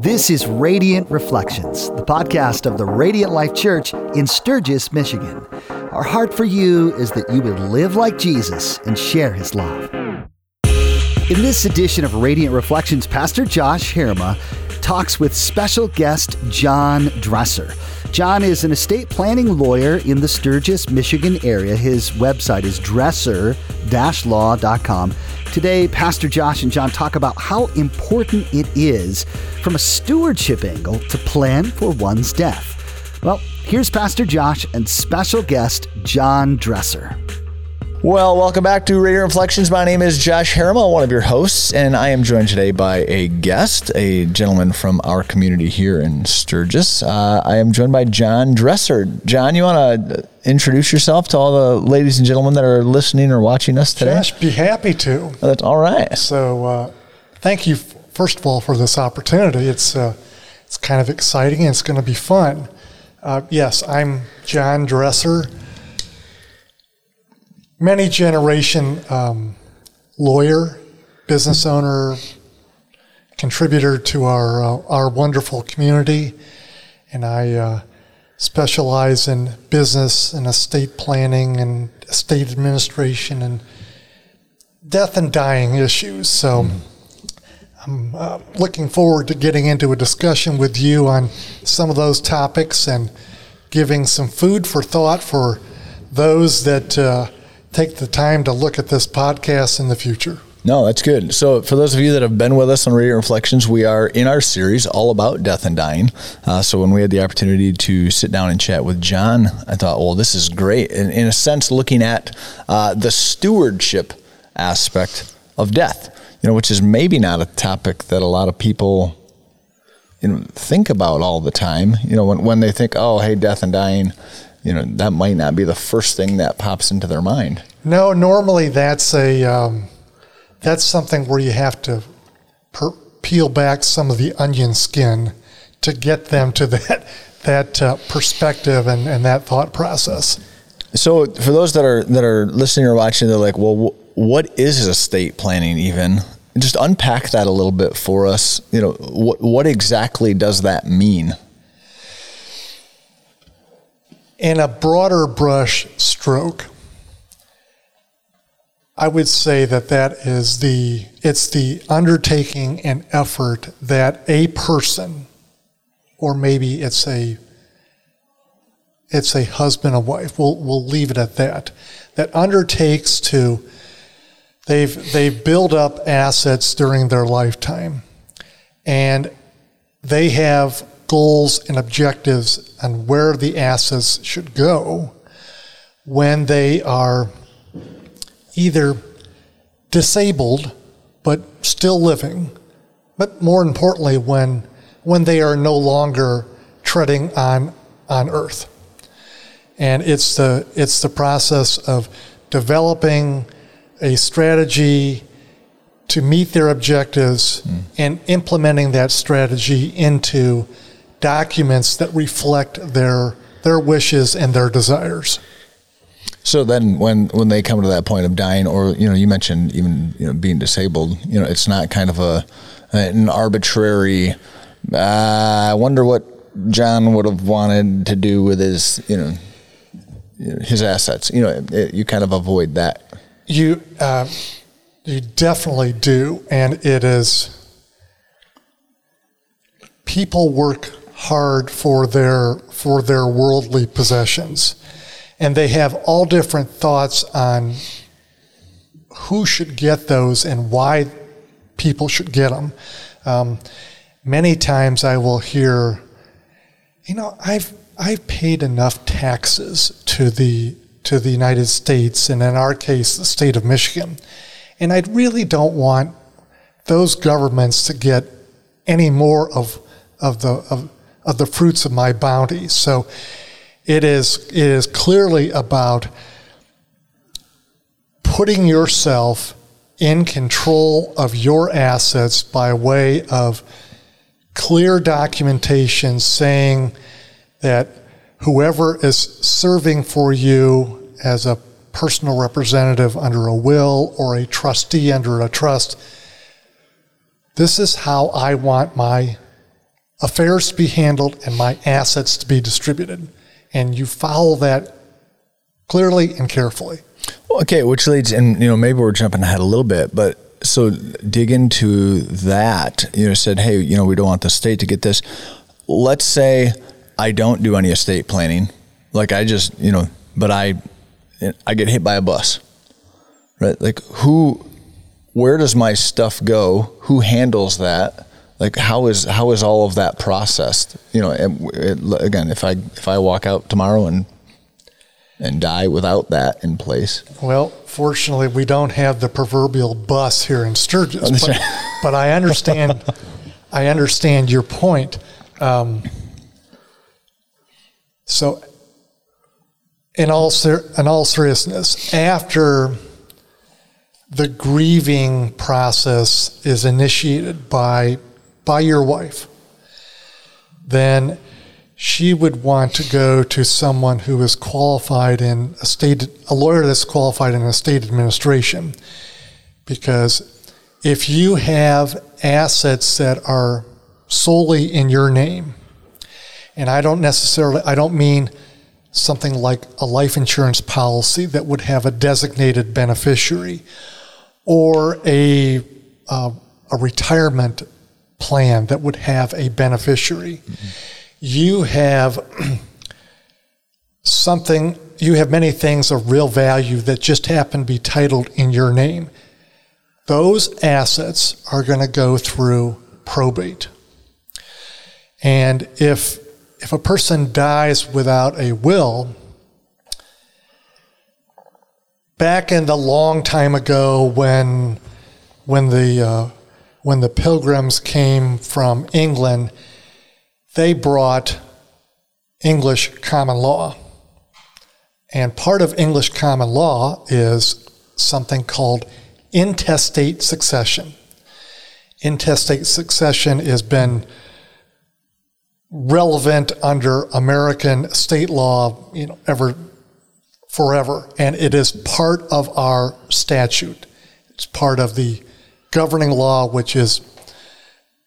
This is Radiant Reflections, the podcast of the Radiant Life Church in Sturgis, Michigan. Our heart for you is that you would live like Jesus and share his love. In this edition of Radiant Reflections, Pastor Josh Herma talks with special guest John Dresser. John is an estate planning lawyer in the Sturgis, Michigan area. His website is dresser-law.com. Today, Pastor Josh and John talk about how important it is from a stewardship angle to plan for one's death. Well, here's Pastor Josh and special guest John Dresser. Well, welcome back to Radiant Reflections. My name is Josh Harriman, one of your hosts, and I am joined today by a guest, a gentleman from our community here in Sturgis. Uh, I am joined by John Dresser. John, you want to introduce yourself to all the ladies and gentlemen that are listening or watching us today? Josh, be happy to. Oh, that's all right. So, uh, thank you, first of all, for this opportunity. It's uh, it's kind of exciting and it's going to be fun. Uh, yes, I'm John Dresser many generation um, lawyer, business owner, contributor to our uh, our wonderful community, and I uh, specialize in business and estate planning and estate administration and death and dying issues. So. Mm. I'm uh, looking forward to getting into a discussion with you on some of those topics and giving some food for thought for those that uh, take the time to look at this podcast in the future. No, that's good. So, for those of you that have been with us on Radiant Reflections, we are in our series all about death and dying. Uh, so, when we had the opportunity to sit down and chat with John, I thought, well, this is great. And in a sense, looking at uh, the stewardship aspect of death, you know, which is maybe not a topic that a lot of people you know, think about all the time. You know, when, when they think, oh, hey, death and dying, you know that might not be the first thing that pops into their mind. No, normally that's a um, that's something where you have to per- peel back some of the onion skin to get them to that that uh, perspective and, and that thought process. So, for those that are that are listening or watching, they're like, "Well, wh- what is estate planning even?" Just unpack that a little bit for us. You know, what what exactly does that mean? In a broader brush stroke, I would say that that is the it's the undertaking and effort that a person, or maybe it's a it's a husband and wife. We'll we'll leave it at that. That undertakes to they've they've built up assets during their lifetime, and they have goals and objectives and where the assets should go when they are either disabled but still living, but more importantly, when, when they are no longer treading on, on earth. And it's the, it's the process of developing a strategy to meet their objectives mm. and implementing that strategy into documents that reflect their their wishes and their desires. So then, when when they come to that point of dying, or you know, you mentioned even you know being disabled, you know, it's not kind of a an arbitrary. Uh, I wonder what John would have wanted to do with his you know his assets. You know, it, you kind of avoid that. You uh, you definitely do, and it is people work hard for their for their worldly possessions. And they have all different thoughts on who should get those and why people should get them um, many times i will hear you know i've i've paid enough taxes to the to the united states and in our case the state of michigan and i really don't want those governments to get any more of of the of of the fruits of my bounty. So it is, it is clearly about putting yourself in control of your assets by way of clear documentation saying that whoever is serving for you as a personal representative under a will or a trustee under a trust, this is how I want my affairs to be handled and my assets to be distributed. And you follow that clearly and carefully. Okay, which leads, and you know, maybe we're jumping ahead a little bit, but so dig into that. You know, said, hey, you know, we don't want the state to get this. Let's say I don't do any estate planning, like I just, you know, but I, I get hit by a bus, right? Like who, where does my stuff go? Who handles that? Like how is how is all of that processed? You know, it, it, again, if I if I walk out tomorrow and and die without that in place. Well, fortunately, we don't have the proverbial bus here in Sturgis, but, but I understand. I understand your point. Um, so, in all ser- in all seriousness, after the grieving process is initiated by by your wife, then she would want to go to someone who is qualified in a state, a lawyer that's qualified in estate administration. Because if you have assets that are solely in your name, and I don't necessarily, I don't mean something like a life insurance policy that would have a designated beneficiary or a, uh, a retirement plan that would have a beneficiary. Mm-hmm you have something, you have many things of real value that just happen to be titled in your name. Those assets are going to go through probate. And if, if a person dies without a will, back in the long time ago when, when, the, uh, when the pilgrims came from England, they brought English common law. And part of English common law is something called intestate succession. Intestate succession has been relevant under American state law, you know, ever forever, and it is part of our statute. It's part of the governing law, which is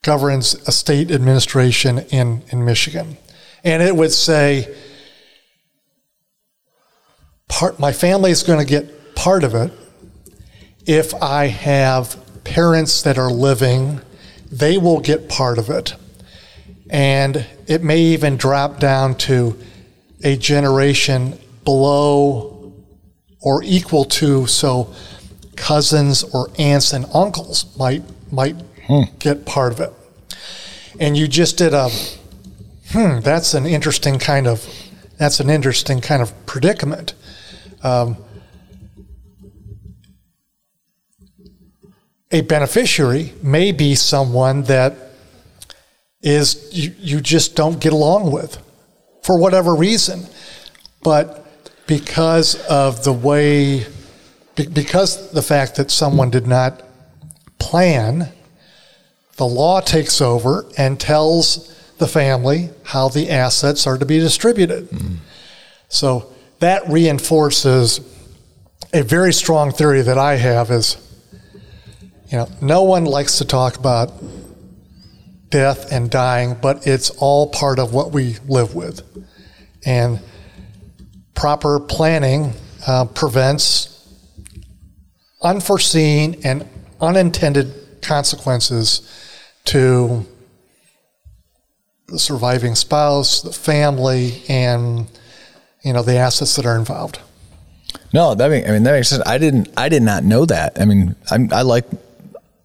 governs estate administration in, in Michigan. And it would say, part, my family is going to get part of it if I have parents that are living, they will get part of it. And it may even drop down to a generation below or equal to, so cousins or aunts and uncles might might hmm. get part of it. And you just did a, hmm, that's an interesting kind of, that's an interesting kind of predicament. Um, a beneficiary may be someone that is you, you just don't get along with for whatever reason. But because of the way, because the fact that someone did not plan the law takes over and tells the family how the assets are to be distributed. Mm. So that reinforces a very strong theory that I have is you know no one likes to talk about death and dying but it's all part of what we live with and proper planning uh, prevents unforeseen and unintended consequences to the surviving spouse, the family, and you know the assets that are involved. No, that I mean that makes sense. I didn't. I did not know that. I mean, I'm, I like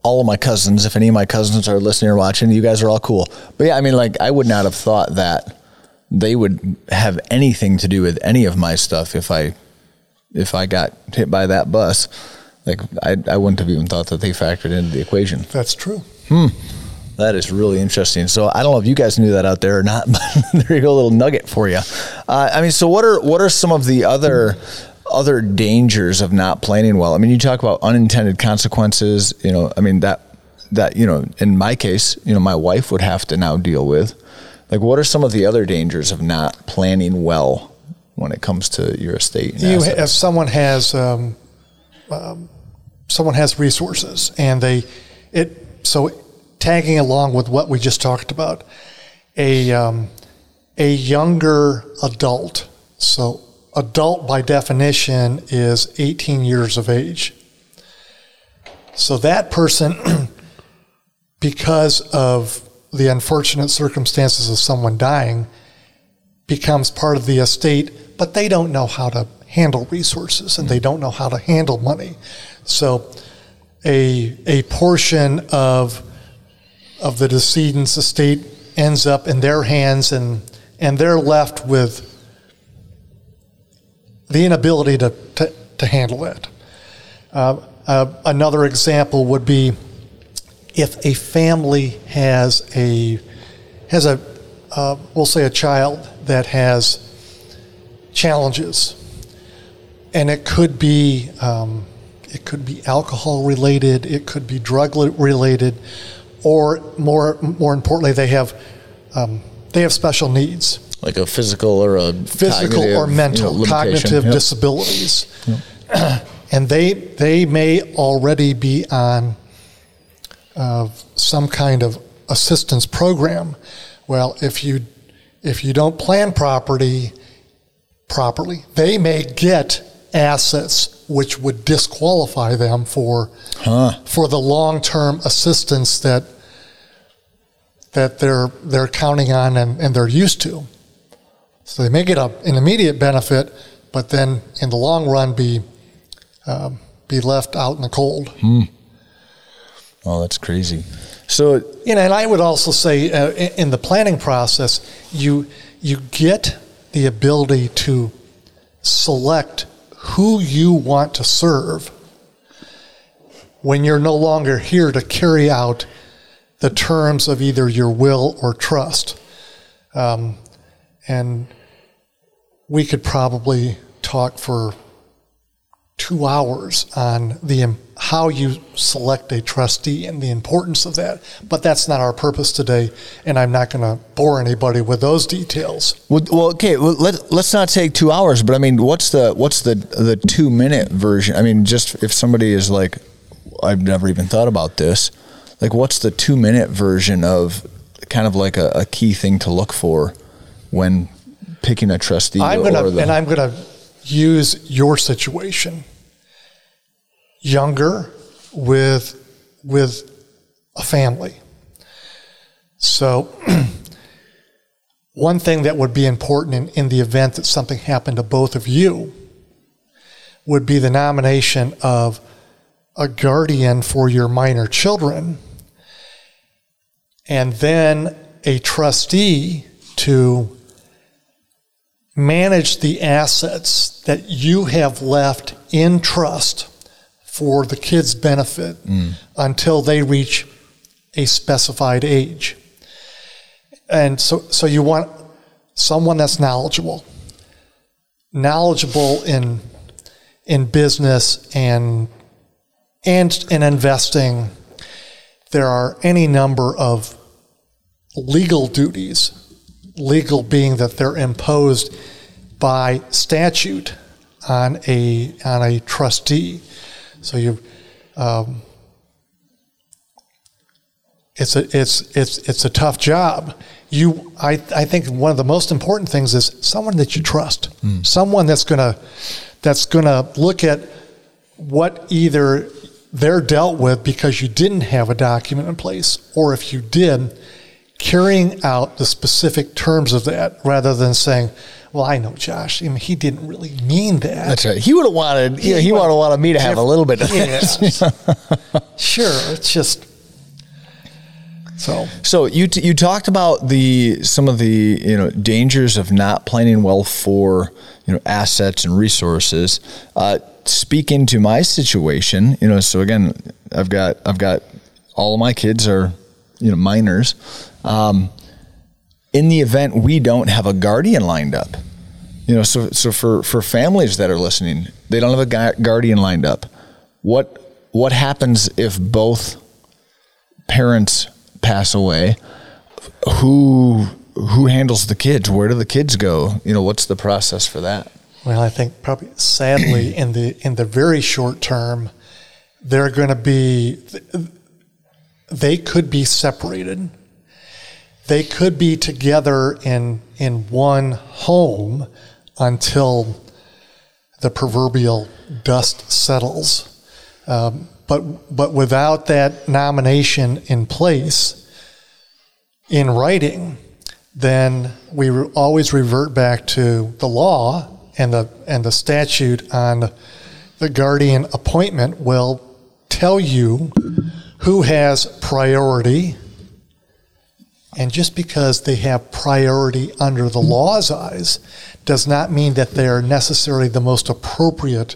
all of my cousins. If any of my cousins are listening or watching, you guys are all cool. But yeah, I mean, like I would not have thought that they would have anything to do with any of my stuff if I if I got hit by that bus. Like I, I wouldn't have even thought that they factored into the equation. That's true. Hmm. That is really interesting. So I don't know if you guys knew that out there or not, but there you go, a little nugget for you. Uh, I mean, so what are what are some of the other other dangers of not planning well? I mean, you talk about unintended consequences. You know, I mean that that you know, in my case, you know, my wife would have to now deal with. Like, what are some of the other dangers of not planning well when it comes to your estate? You, if someone has um, um, someone has resources and they it so tagging along with what we just talked about, a um, a younger adult. So adult by definition is 18 years of age. So that person, because of the unfortunate circumstances of someone dying, becomes part of the estate, but they don't know how to handle resources and they don't know how to handle money. So a, a portion of, of the decedent's estate ends up in their hands and, and they're left with the inability to, to, to handle it. Uh, uh, another example would be if a family has a has a uh, we'll say a child that has challenges, and it could be um, it could be alcohol related, it could be drug related, or more more importantly, they have um, they have special needs, like a physical or a physical or mental you know, cognitive yep. disabilities, yep. and they they may already be on uh, some kind of assistance program. Well, if you if you don't plan property properly, they may get assets which would disqualify them for huh. for the long term assistance that that they're they're counting on and, and they're used to. So they may get a, an immediate benefit, but then in the long run be um, be left out in the cold. Hmm. Oh, that's crazy. So you know, and I would also say uh, in the planning process, you you get the ability to select who you want to serve when you're no longer here to carry out the terms of either your will or trust. Um, and we could probably talk for two hours on the how you select a trustee and the importance of that. But that's not our purpose today, and I'm not going to bore anybody with those details. Well, well okay, well, let let's not take two hours. But I mean, what's the what's the the two minute version? I mean, just if somebody is like, I've never even thought about this. Like, what's the two minute version of kind of like a, a key thing to look for when picking a trustee? I'm gonna the, and I'm gonna use your situation. Younger with with a family. So one thing that would be important in, in the event that something happened to both of you would be the nomination of a guardian for your minor children and then a trustee to manage the assets that you have left in trust for the kids' benefit mm. until they reach a specified age. And so, so you want someone that's knowledgeable, knowledgeable in in business and and in investing. There are any number of legal duties legal being that they're imposed by statute on a on a trustee. So you, um, it's a it's it's it's a tough job. You, I I think one of the most important things is someone that you trust, mm. someone that's gonna that's gonna look at what either they're dealt with because you didn't have a document in place, or if you did, carrying out the specific terms of that rather than saying, well, I know Josh. I mean, he didn't really mean that. That's right. He would have wanted, he, he would have wanted me to have a little bit of yeah. sure. It's just so. So you t- you talked about the some of the you know dangers of not planning well for you know assets and resources. Uh, speak into my situation. You know, so again, I've got I've got all of my kids are you know minors. Um, in the event we don't have a guardian lined up, you know, so so for for families that are listening, they don't have a guardian lined up. What what happens if both parents pass away? Who who handles the kids? Where do the kids go? You know, what's the process for that? Well, I think probably sadly in the in the very short term, they're going to be they could be separated they could be together in in one home until the proverbial dust settles. Um, but but without that nomination in place in writing, then we re- always revert back to the law and the and the statute on the guardian appointment will tell you who has priority. And just because they have priority under the law's eyes does not mean that they are necessarily the most appropriate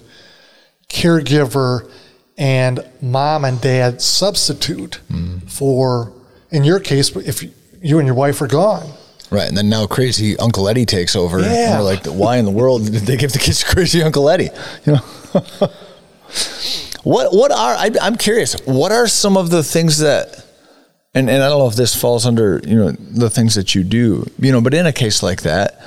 caregiver and mom and dad substitute mm. for, in your case, if you and your wife are gone. Right, and then now crazy Uncle Eddie takes over. Yeah. And we're like, why in the world did they give the kids to crazy Uncle Eddie? You know. what what are I, I'm curious. What are some of the things that, and and I don't know if this falls under you know the things that you do, you know, but in a case like that,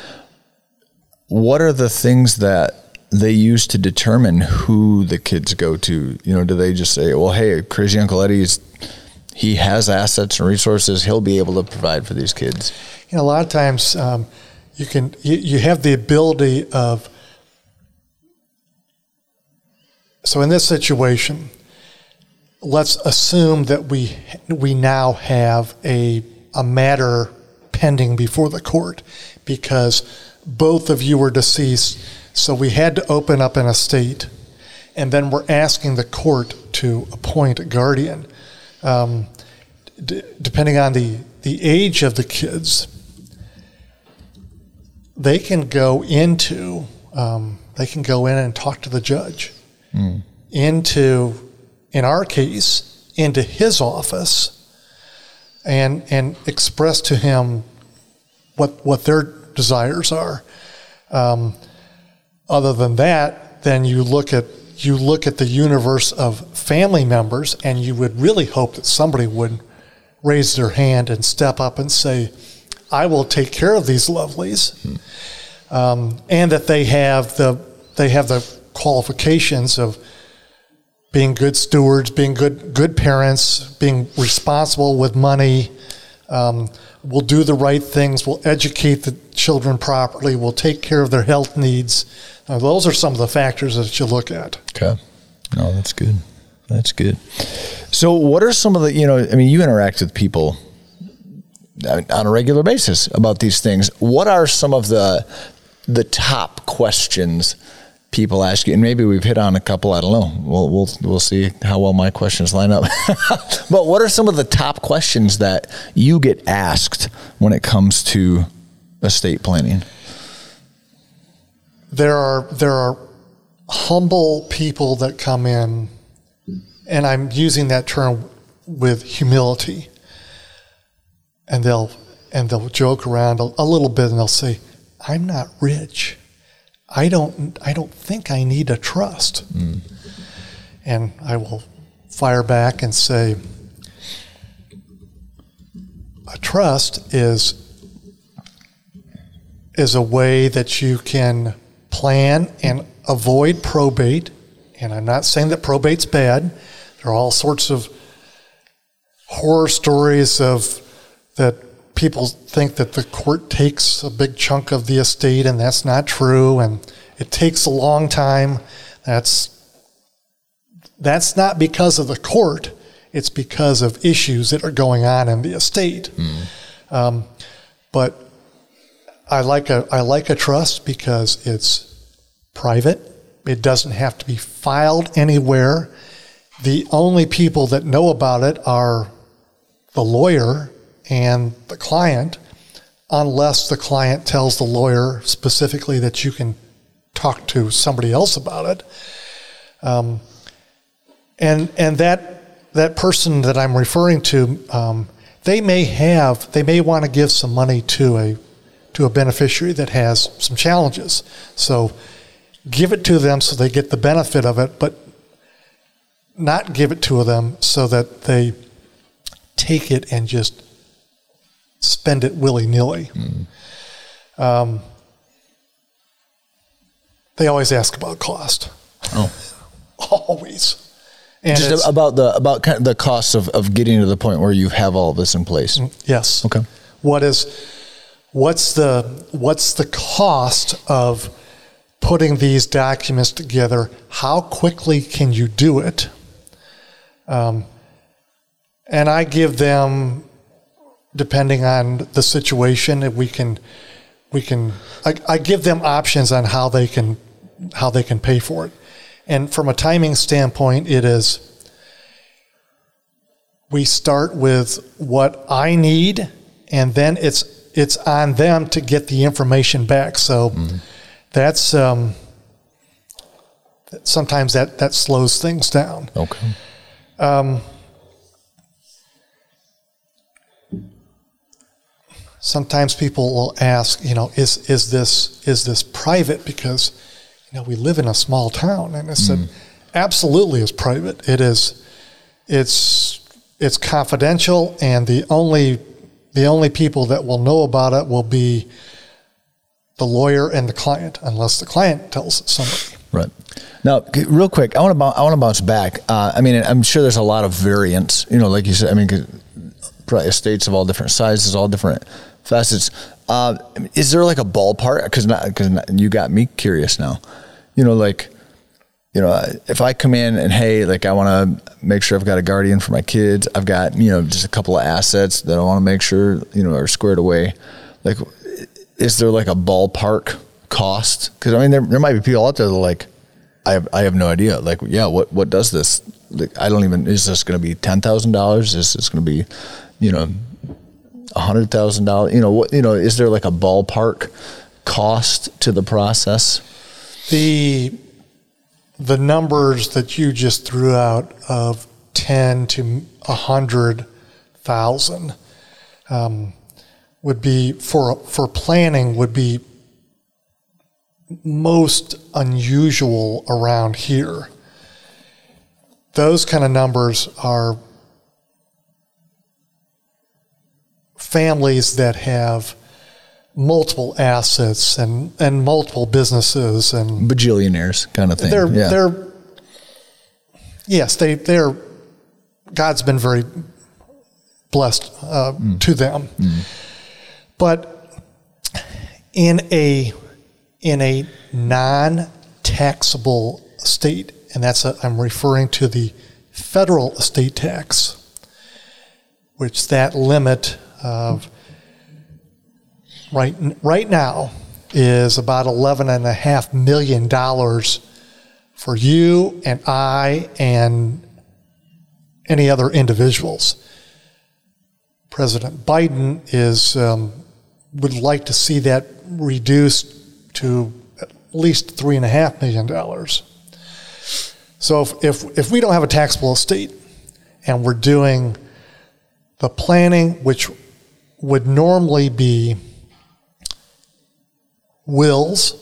what are the things that they use to determine who the kids go to? You know, do they just say, well, hey, crazy Uncle Eddie's he has assets and resources. He'll be able to provide for these kids. You know, a lot of times um, you can you, you have the ability of. So in this situation, let's assume that we we now have a a matter pending before the court because both of you were deceased. So we had to open up an estate, and then we're asking the court to appoint a guardian. Um, d- depending on the, the age of the kids, they can go into um, they can go in and talk to the judge into in our case into his office and and express to him what what their desires are. Um, other than that, then you look at you look at the universe of family members, and you would really hope that somebody would raise their hand and step up and say, "I will take care of these lovelies," um, and that they have the they have the qualifications of being good stewards, being good good parents, being responsible with money. Um, will do the right things. We'll educate the children properly. We'll take care of their health needs. Uh, those are some of the factors that you look at. Okay. No, that's good. That's good. So, what are some of the, you know, I mean, you interact with people on a regular basis about these things. What are some of the the top questions people ask you? And maybe we've hit on a couple. I don't know. We'll we'll we'll see how well my questions line up. but what are some of the top questions that you get asked when it comes to estate planning? there are there are humble people that come in, and I'm using that term with humility. And they'll and they'll joke around a, a little bit, and they'll say, "I'm not rich. I don't I don't think I need a trust." Mm. And I will fire back and say, "A trust is." is a way that you can plan and avoid probate. And I'm not saying that probate's bad. There are all sorts of horror stories of that people think that the court takes a big chunk of the estate, and that's not true. And it takes a long time. That's that's not because of the court. It's because of issues that are going on in the estate. Um, but I like a I like a trust because it's private. It doesn't have to be filed anywhere. The only people that know about it are the lawyer and the client, unless the client tells the lawyer specifically that you can talk to somebody else about it. Um, and and that that person that I'm referring to, um, they may have they may want to give some money to a to a beneficiary that has some challenges. So give it to them so they get the benefit of it, but not give it to them so that they take it and just spend it willy nilly. Um, they always ask about cost. Oh. always. And Just about the about kind of the cost of, of getting to the point where you have all this in place. yes. Okay. What is what's the what's the cost of putting these documents together? How quickly can you do it? Um, and I give them, depending on the situation, if we can, we can. I, I give them options on how they can, how they can pay for it. And from a timing standpoint, it is. We start with what I need, and then it's it's on them to get the information back. So mm-hmm. that's um, sometimes that that slows things down. Okay. Um, sometimes people will ask, you know, is is this is this private because you know we live in a small town, and I said, mm. absolutely, it's private. It is, it's it's confidential, and the only the only people that will know about it will be the lawyer and the client, unless the client tells somebody. Right. Now, real quick, I want to I want to bounce back. Uh, I mean, I'm sure there's a lot of variance. You know, like you said, I mean, estates of all different sizes, all different facets. Uh, is there like a ballpark? Because because you got me curious now. You know, like you know, if I come in and hey, like I want to make sure I've got a guardian for my kids, I've got you know just a couple of assets that I want to make sure you know are squared away. Like, is there like a ballpark cost? Because I mean, there there might be people out there that like, I have I have no idea. Like, yeah, what what does this? Like, I don't even. Is this going to be ten thousand dollars? Is this going to be, you know, hundred thousand dollars? You know what? You know, is there like a ballpark cost to the process? The the numbers that you just threw out of ten to a hundred thousand um, would be for for planning would be most unusual around here. Those kind of numbers are families that have multiple assets and, and multiple businesses and bajillionaires kind of thing. They're yeah. they're yes they they're God's been very blessed uh, mm. to them, mm. but in a in a non taxable state, and that's i am referring to the federal estate tax, which that limit of right right now is about eleven and a half million dollars for you and I and any other individuals. President Biden is um, would like to see that reduced to at least three and a half million dollars. So if, if, if we don't have a taxable estate and we're doing the planning, which would normally be wills,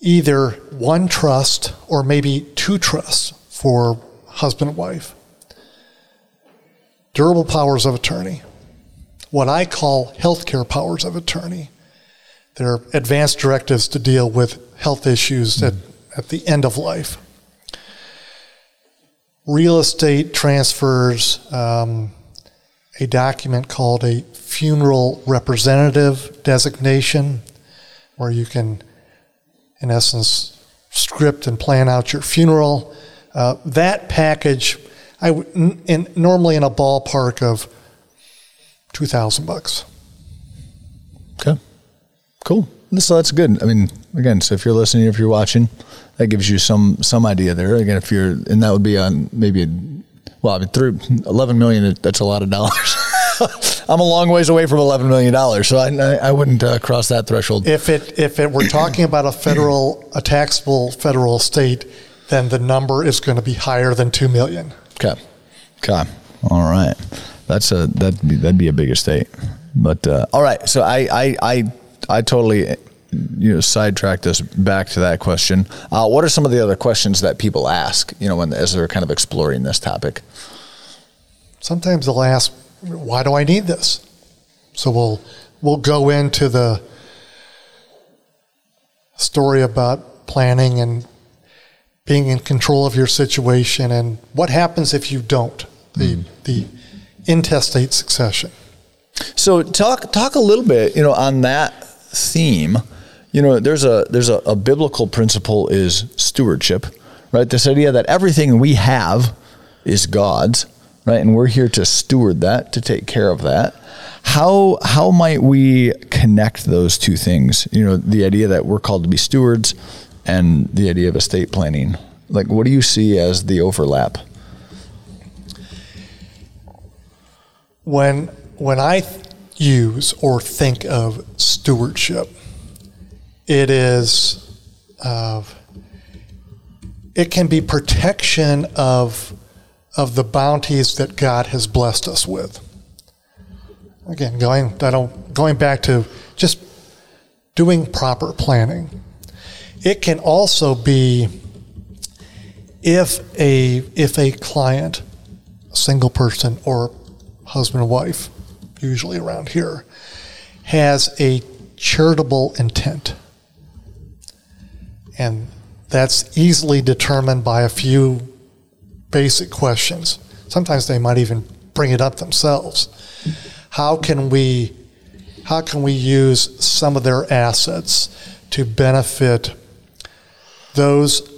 either one trust or maybe two trusts for husband and wife, durable powers of attorney, what I call healthcare powers of attorney. They're advanced directives to deal with health issues mm-hmm. at, at the end of life. Real estate transfers, um, a document called a funeral representative designation, where you can, in essence, script and plan out your funeral. Uh, that package, I w- in, normally in a ballpark of two thousand bucks. Okay, cool. So that's good. I mean, again, so if you're listening, if you're watching, that gives you some some idea there. Again, if you're, and that would be on maybe, a, well, I mean, through eleven million, that's a lot of dollars. I'm a long ways away from eleven million dollars, so I, I wouldn't uh, cross that threshold. If it if it we're talking about a federal a taxable federal estate, then the number is going to be higher than two million. Okay, okay, all right. That's a that'd be, that'd be a big estate. But uh, all right, so I I I, I totally you know sidetracked us back to that question. Uh, what are some of the other questions that people ask? You know, when as they're kind of exploring this topic. Sometimes they'll ask, why do I need this? So we'll we'll go into the story about planning and being in control of your situation and what happens if you don't the mm. the intestate succession. So talk talk a little bit, you know, on that theme. You know, there's a there's a, a biblical principle is stewardship, right? This idea that everything we have is God's, right? And we're here to steward that, to take care of that. How how might we connect those two things? You know, the idea that we're called to be stewards and the idea of estate planning. Like what do you see as the overlap? When when I use or think of stewardship, it is uh, it can be protection of of the bounties that God has blessed us with. Again, going I don't going back to just doing proper planning. It can also be if a if a client, a single person or husband and wife, usually around here, has a charitable intent. And that's easily determined by a few basic questions. Sometimes they might even bring it up themselves. How can we how can we use some of their assets to benefit those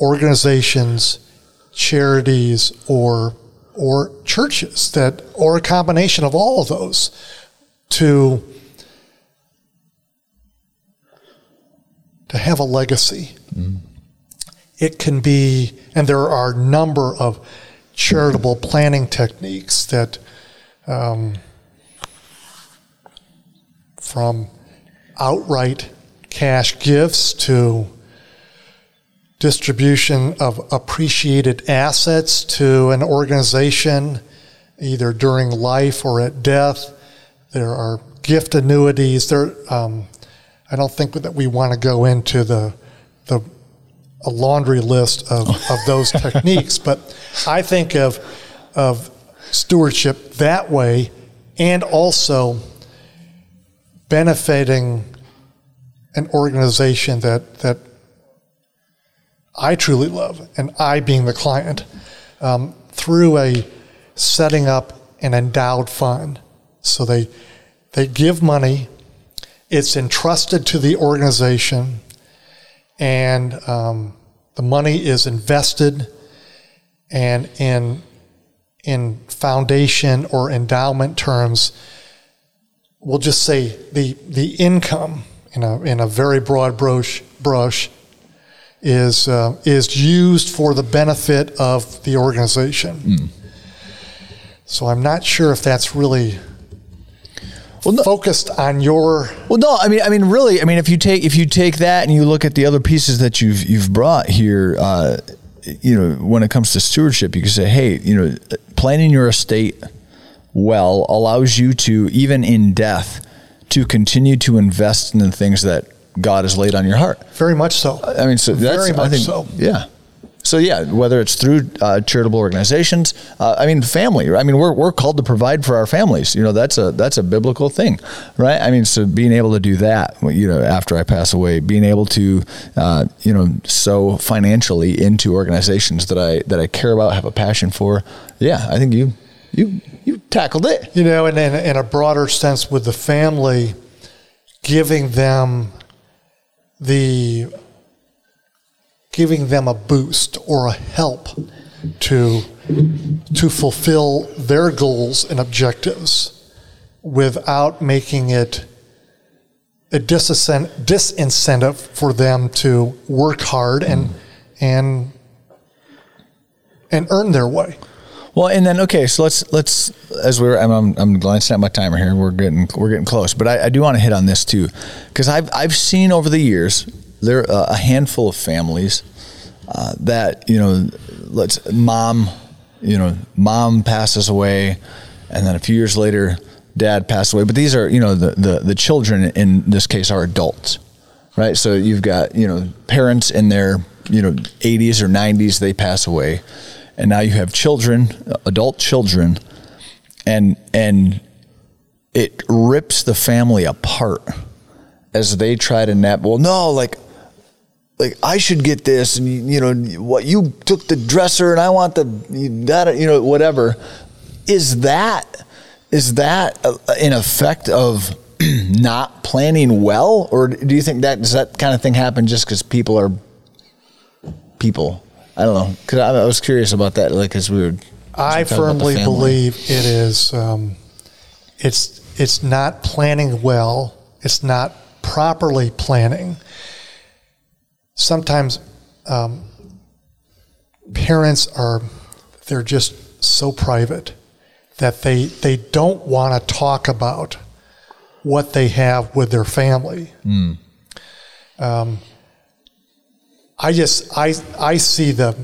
organizations, charities, or or churches that or a combination of all of those to to have a legacy. Mm. It can be, and there are a number of charitable planning techniques that, um, from outright cash gifts to distribution of appreciated assets to an organization, either during life or at death. There are gift annuities. There, um, I don't think that we want to go into the the a laundry list of, of those techniques, but I think of of stewardship that way, and also benefiting an organization that that I truly love, and I being the client, um, through a setting up an endowed fund. So they they give money, it's entrusted to the organization, and um, the money is invested, and in in foundation or endowment terms, we'll just say the the income in a in a very broad brush brush is uh, is used for the benefit of the organization. Mm. So I'm not sure if that's really well, no, focused on your. Well, no, I mean, I mean, really, I mean, if you take if you take that and you look at the other pieces that you've you've brought here, uh, you know, when it comes to stewardship, you can say, hey, you know, planning your estate well allows you to even in death to continue to invest in the things that God has laid on your heart. Very much so. I mean, so that's, very much I think, so. Yeah. So yeah, whether it's through uh, charitable organizations, uh, I mean, family. I mean, we're, we're called to provide for our families. You know, that's a that's a biblical thing, right? I mean, so being able to do that, you know, after I pass away, being able to, uh, you know, sow financially into organizations that I that I care about, have a passion for. Yeah, I think you you you tackled it. You know, and in a broader sense, with the family, giving them the giving them a boost or a help to to fulfill their goals and objectives without making it a disincentive for them to work hard and and and earn their way. Well, and then okay, so let's let's as we're I'm, I'm, I'm glancing at my timer here. We're getting we're getting close, but I, I do want to hit on this too, because I've I've seen over the years there are a handful of families uh, that you know, let's mom, you know, mom passes away, and then a few years later, dad passed away. But these are you know the the the children in this case are adults, right? So you've got you know parents in their you know 80s or 90s they pass away and now you have children, adult children, and and it rips the family apart as they try to nap. Well, no, like like I should get this, and you, you know what? You took the dresser, and I want the that you know whatever. Is that is that an effect of not planning well, or do you think that does that kind of thing happen just because people are people? I don't know. Cause I, I was curious about that. Like, as we were, I firmly believe it is. Um, it's it's not planning well. It's not properly planning. Sometimes um, parents are they're just so private that they they don't want to talk about what they have with their family. Mm. Um, I just I I see the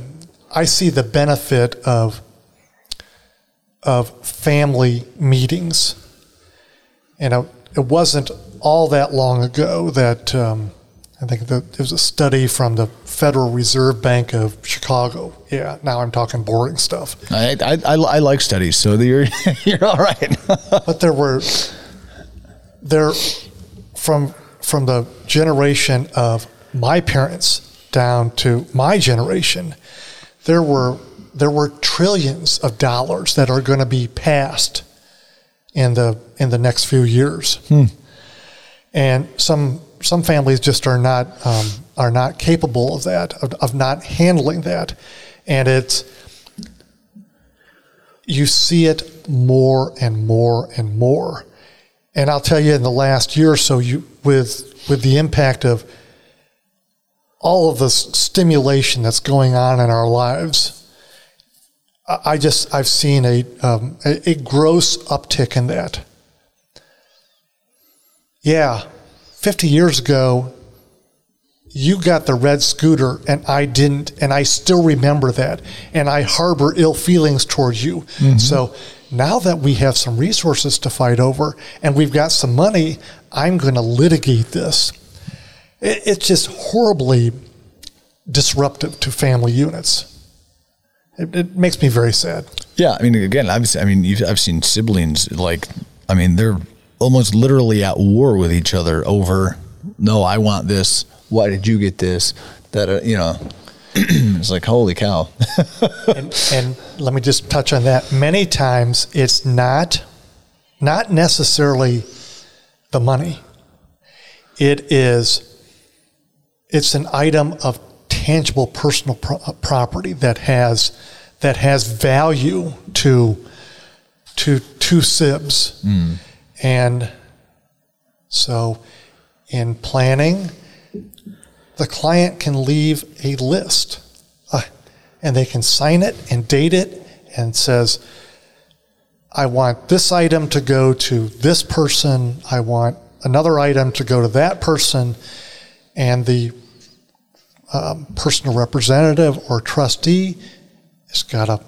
I see the benefit of of family meetings. You know, it wasn't all that long ago that um, I think that there was a study from the Federal Reserve Bank of Chicago. Yeah, now I'm talking boring stuff. I I, I, I like studies, so you're you're all right. but there were there from from the generation of my parents down to my generation, there were there were trillions of dollars that are going to be passed in the in the next few years, hmm. and some some families just are not um, are not capable of that of, of not handling that, and it's you see it more and more and more, and I'll tell you in the last year or so, you with with the impact of all of the stimulation that's going on in our lives, I just I've seen a, um, a, a gross uptick in that. Yeah, 50 years ago, you got the red scooter and I didn't, and I still remember that, and I harbor ill feelings towards you. Mm-hmm. So now that we have some resources to fight over and we've got some money, I'm going to litigate this it, it's just horribly disruptive to family units. It, it, makes me very sad. Yeah, I mean, again, I've I mean, I've seen siblings like, I mean, they're almost literally at war with each other over. No, I want this. Why did you get this? That uh, you know, it's like holy cow. and, and let me just touch on that. Many times, it's not, not necessarily the money. It is it's an item of tangible personal pro- uh, property that has that has value to to two SIBs. Mm. And so in planning, the client can leave a list uh, and they can sign it and date it and says, I want this item to go to this person. I want another item to go to that person and the um, personal representative or trustee has got to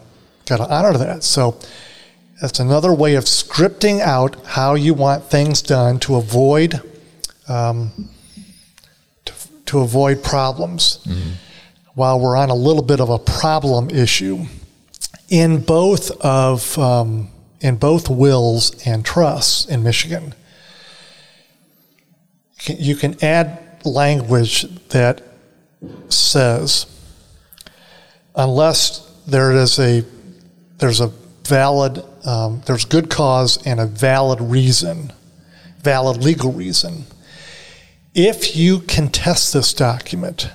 got to honor that. So that's another way of scripting out how you want things done to avoid um, to, to, avoid problems. Mm-hmm. While we're on a little bit of a problem issue, in both of um, in both wills and trusts in Michigan, you can add language that says unless there is a there's a valid um, there's good cause and a valid reason valid legal reason. If you contest this document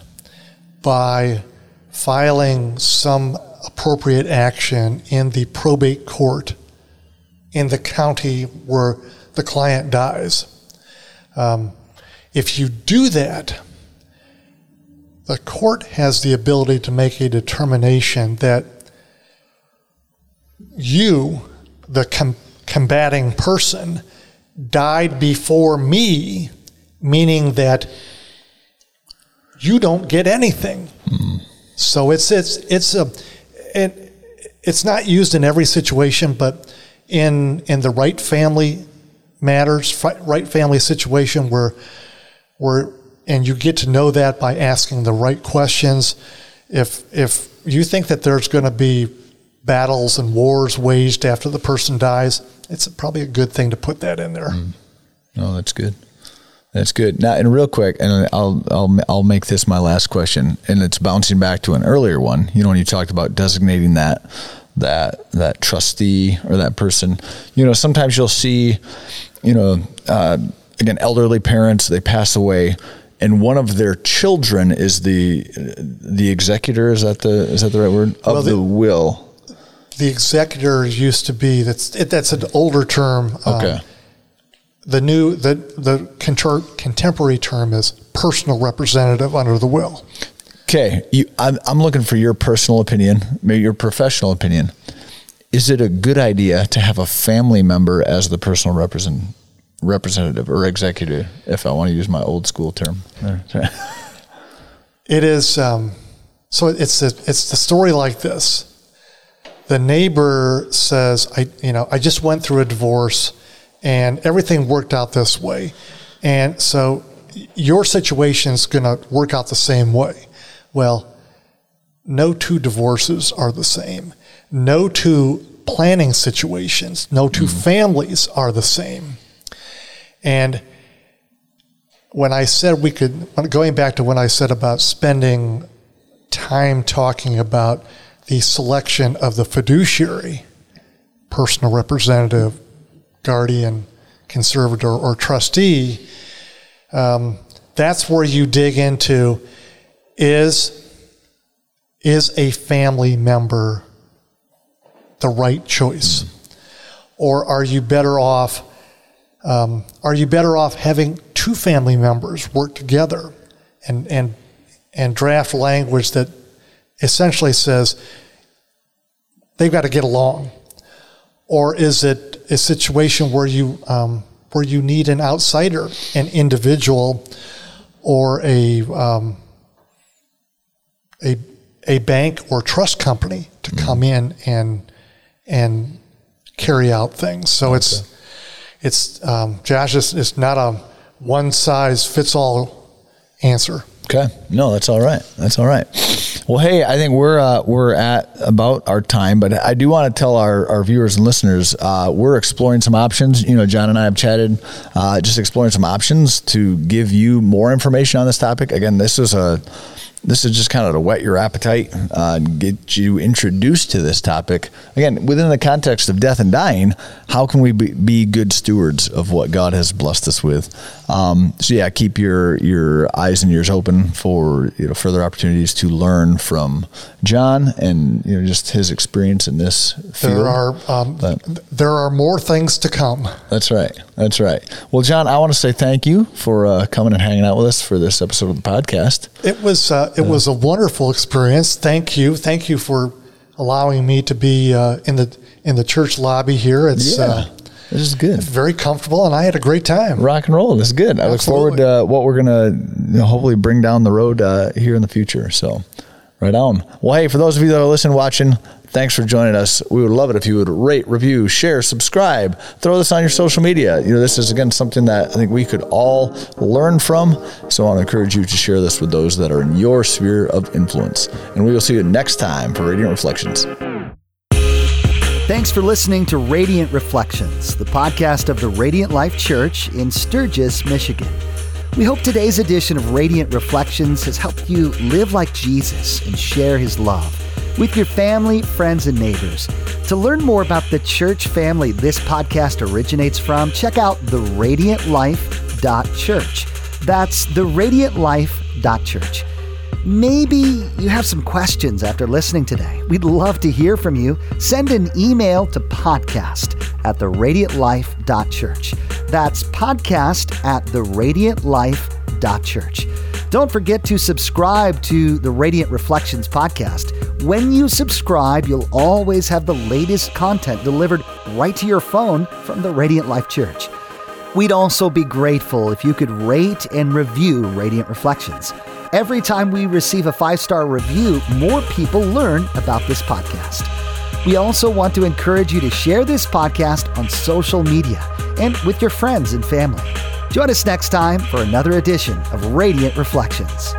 by filing some appropriate action in the probate court in the county where the client dies um, if you do that, the court has the ability to make a determination that you, the com- combating person, died before me, meaning that you don't get anything. Mm-hmm. So it's it's it's a it, it's not used in every situation, but in in the right family matters, right family situation where where and you get to know that by asking the right questions. If if you think that there's going to be battles and wars waged after the person dies, it's probably a good thing to put that in there. Mm. Oh, that's good. That's good. Now, and real quick, and I'll I'll I'll make this my last question, and it's bouncing back to an earlier one. You know, when you talked about designating that that that trustee or that person. You know, sometimes you'll see, you know, uh, again, elderly parents they pass away, and one of their children is the the executor. Is that the is that the right word of Well, the, the- will? The executor used to be that's it, that's an older term. Um, Okay. the new the the conter- contemporary term is personal representative under the will. Okay, you, I'm, I'm looking for your personal opinion, maybe your professional opinion. Is it a good idea to have a family member as the personal represent, representative or executive, if I want to use my old school term? It is um, so it's the, it's the story like this. The neighbor says, "I you know I just went through a divorce, and everything worked out this way, and so your situation is going to work out the same way." Well, no two divorces are the same. No two planning situations, no 2 mm-hmm. families are the same. And when I said we could, going back to when I said about spending time talking about the selection of the fiduciary, personal representative, guardian, conservator, or trustee, um, that's where you dig into is is a family member the right choice, or are you better off? Um, are you better off having two family members work together and and and draft language that essentially says they've got to get along, or is it a situation where you um, where you need an outsider, an individual, or a um, a a bank or trust company to come in and and carry out things. So it's it's um, Josh. It's, it's not a one size fits all answer. Okay. No, that's all right. That's all right. Well, hey, I think we're uh, we're at about our time, but I do want to tell our, our viewers and listeners uh, we're exploring some options. You know, John and I have chatted, uh, just exploring some options to give you more information on this topic. Again, this is a this is just kind of to whet your appetite uh, get you introduced to this topic. Again, within the context of death and dying, how can we be, be good stewards of what God has blessed us with? Um, so yeah, keep your your eyes and ears open for you know further opportunities to learn from John and you know just his experience in this field. There are um, But- there are more things to come. That's right. That's right. Well, John, I want to say thank you for uh, coming and hanging out with us for this episode of the podcast. It was uh, it was a wonderful experience. Thank you, thank you for allowing me to be uh, in the in the church lobby here. It's uh, this is good. very comfortable, and I had a great time. rock and roll. This is good. I look forward to what we're gonna hopefully bring down the road uh, here in the future. So, right on. Well, hey, for those of you that are listening, watching, thanks for joining us. We would love it if you would rate, review, share, subscribe, throw this on your social media. You know, this is again something that I think we could all learn from. So, I want to encourage you to share this with those that are in your sphere of influence. And we will see you next time for Radiant Reflections. Thanks for listening to Radiant Reflections, the podcast of the Radiant Life Church in Sturgis, Michigan. We hope today's edition of Radiant Reflections has helped you live like Jesus and share his love with your family, friends, and neighbors. To learn more about the church family this podcast originates from, check out theradiantlife.church. That's theradiantlife.church. Maybe you have some questions after listening today. We'd love to hear from you. Send an email to podcast at theradiantlife.church. That's podcast at theradiantlife.church. Don't forget to subscribe to the Radiant Reflections podcast. When you subscribe, you'll always have the latest content delivered right to your phone from the Radiant Life Church. We'd also be grateful if you could rate and review Radiant Reflections. Every time we receive a five star review, more people learn about this podcast. We also want to encourage you to share this podcast on social media and with your friends and family. Join us next time for another edition of Radiant Reflections.